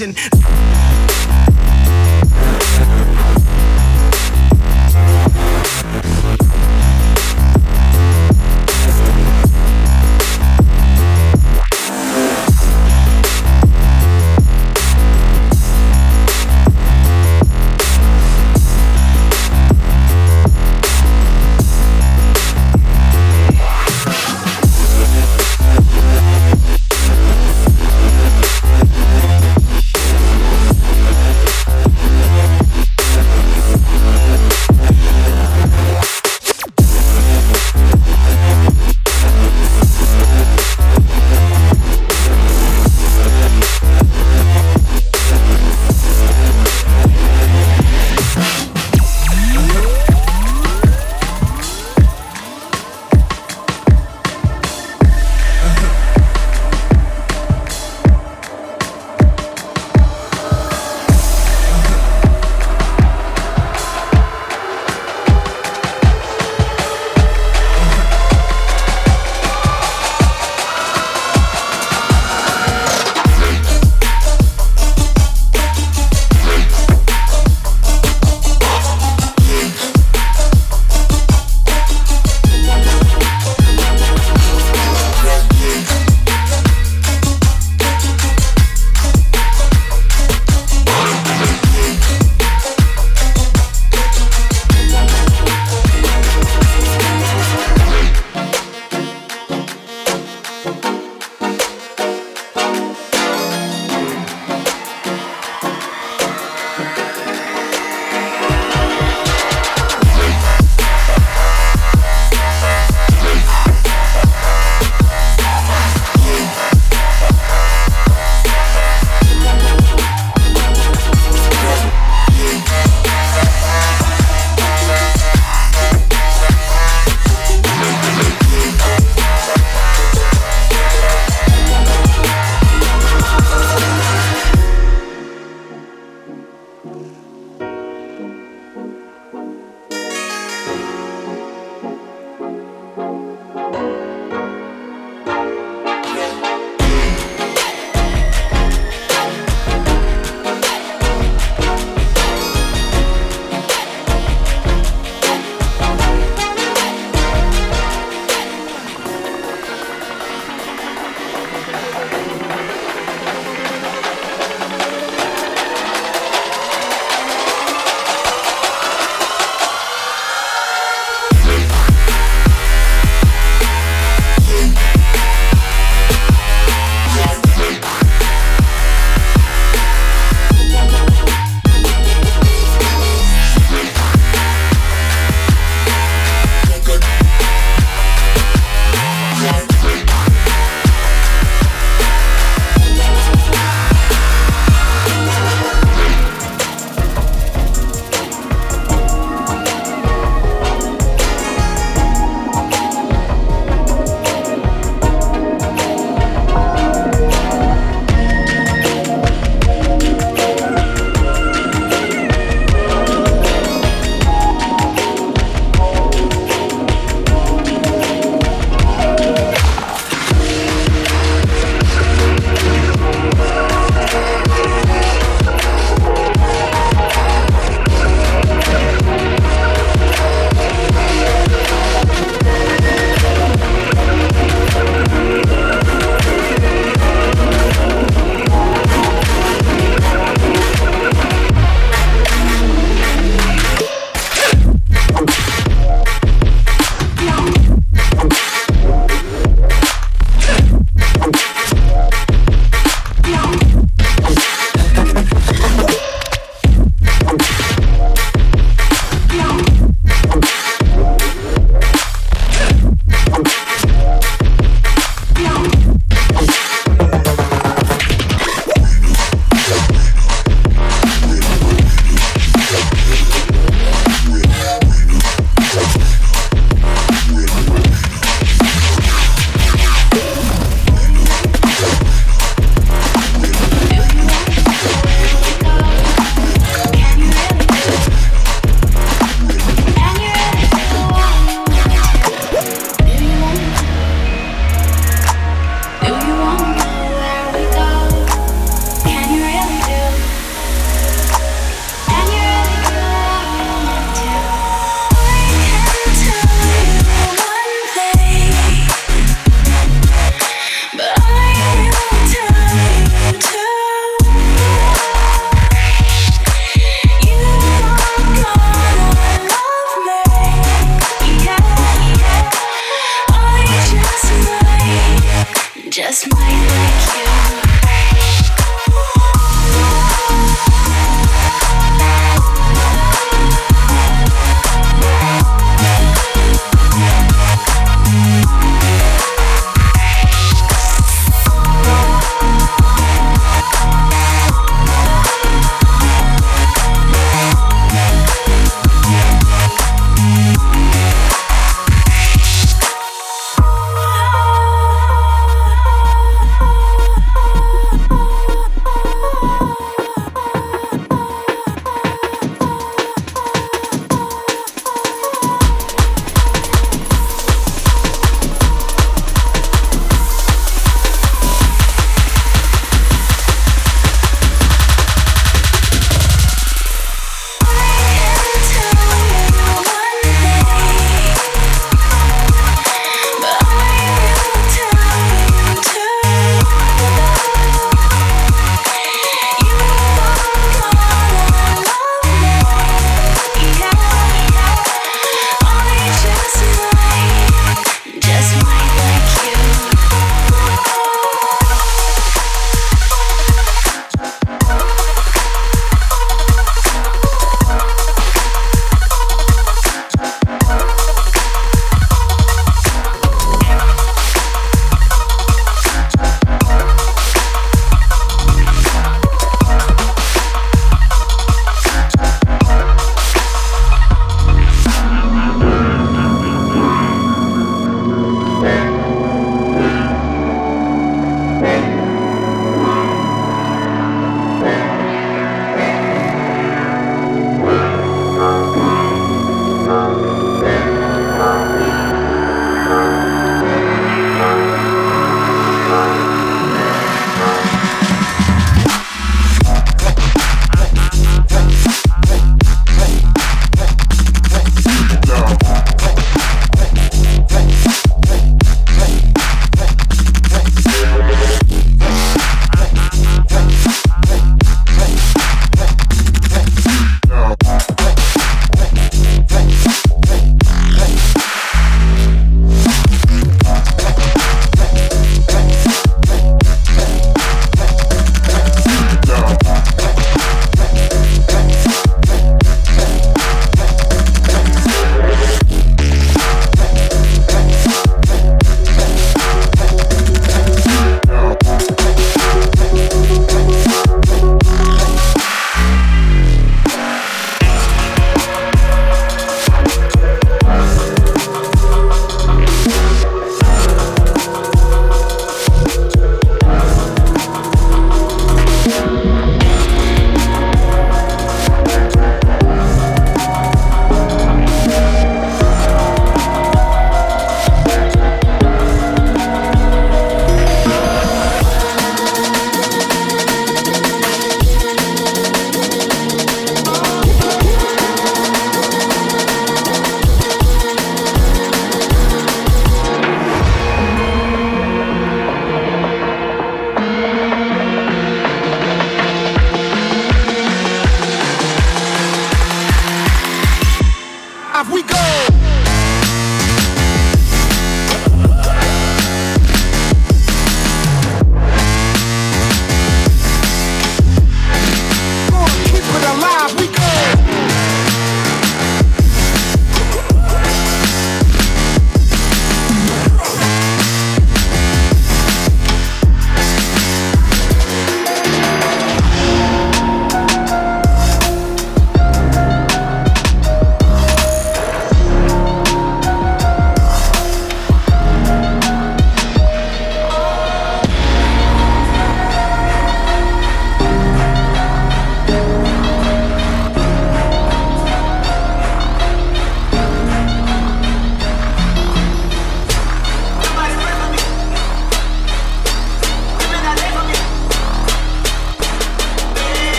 Invasion.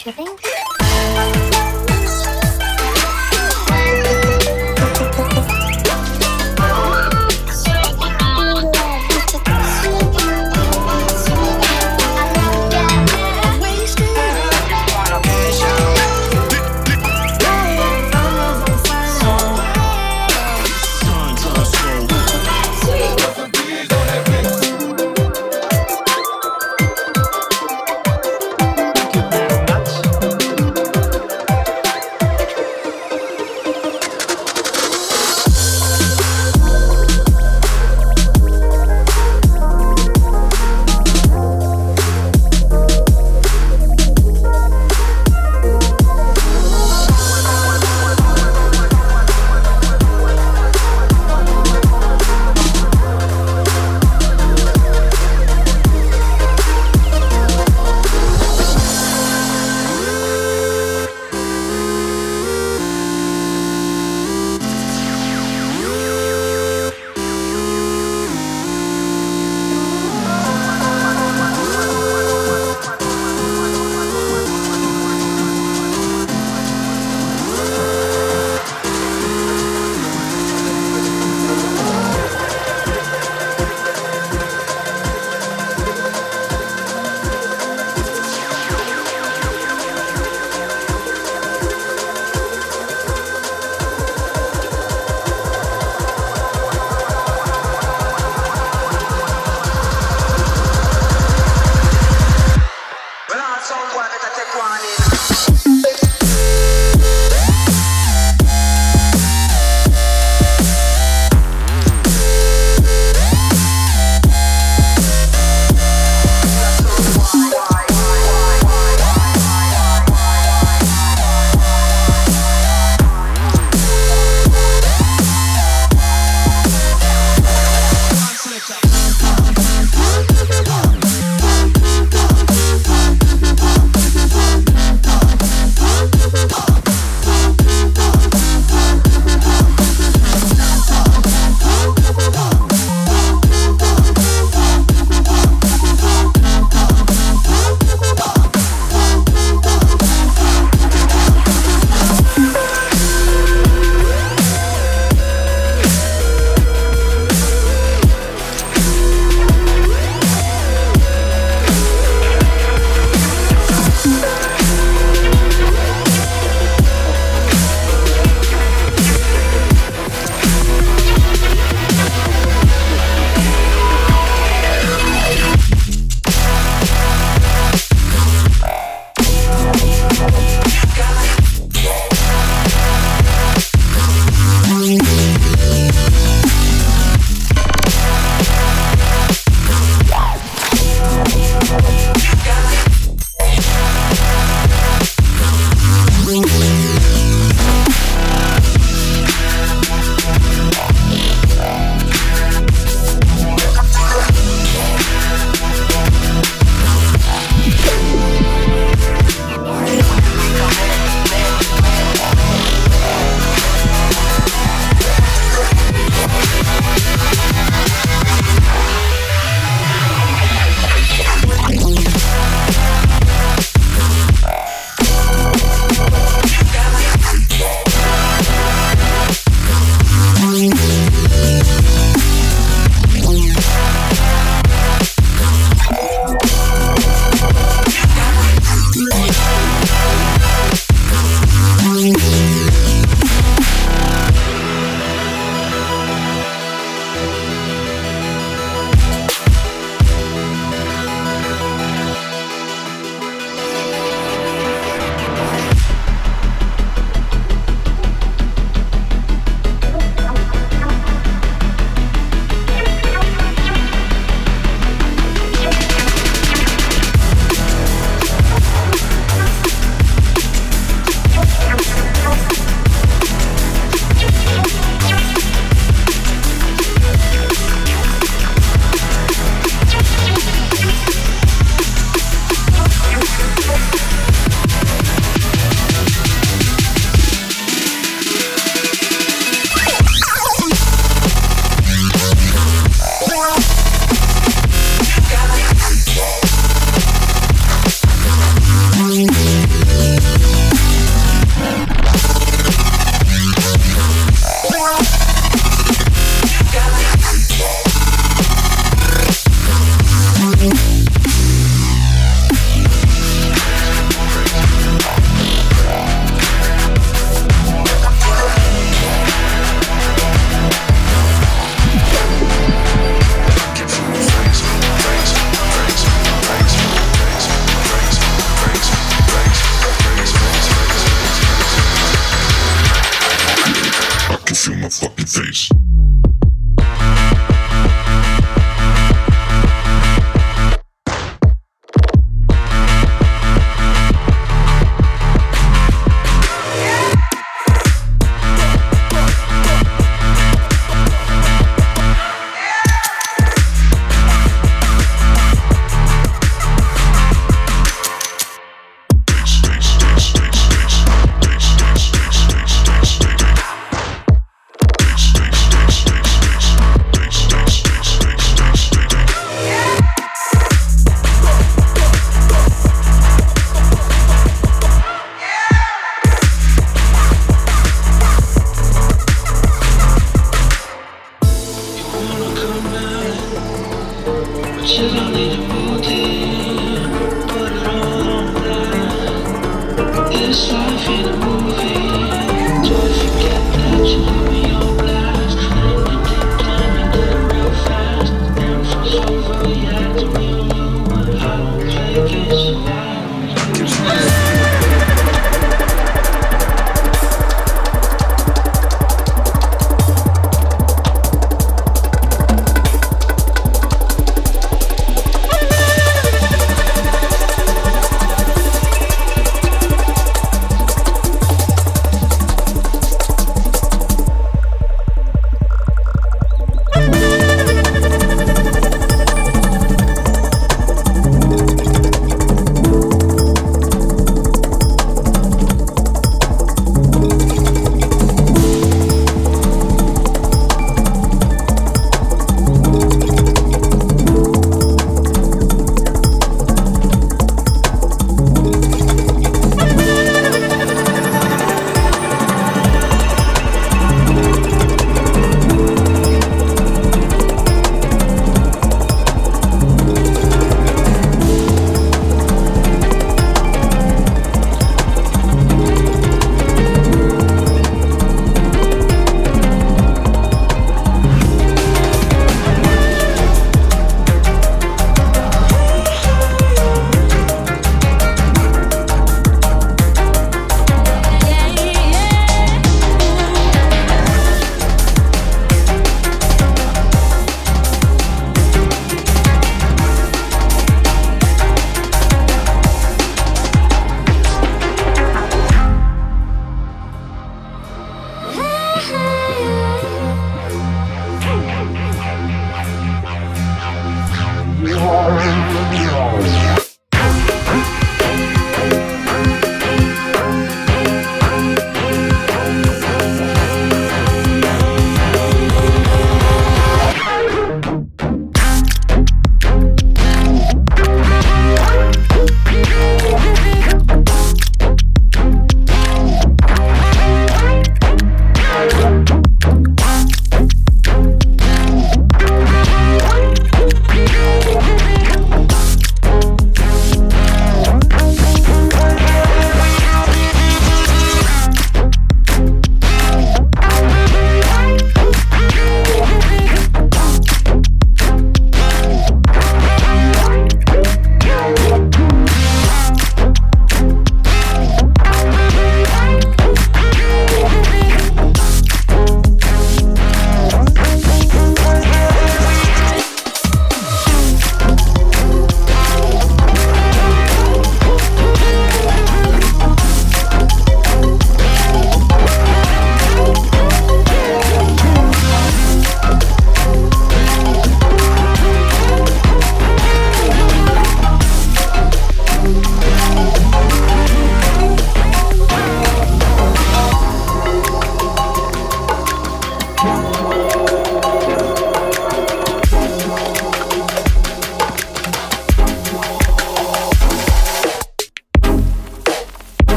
Tripping?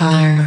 Empire.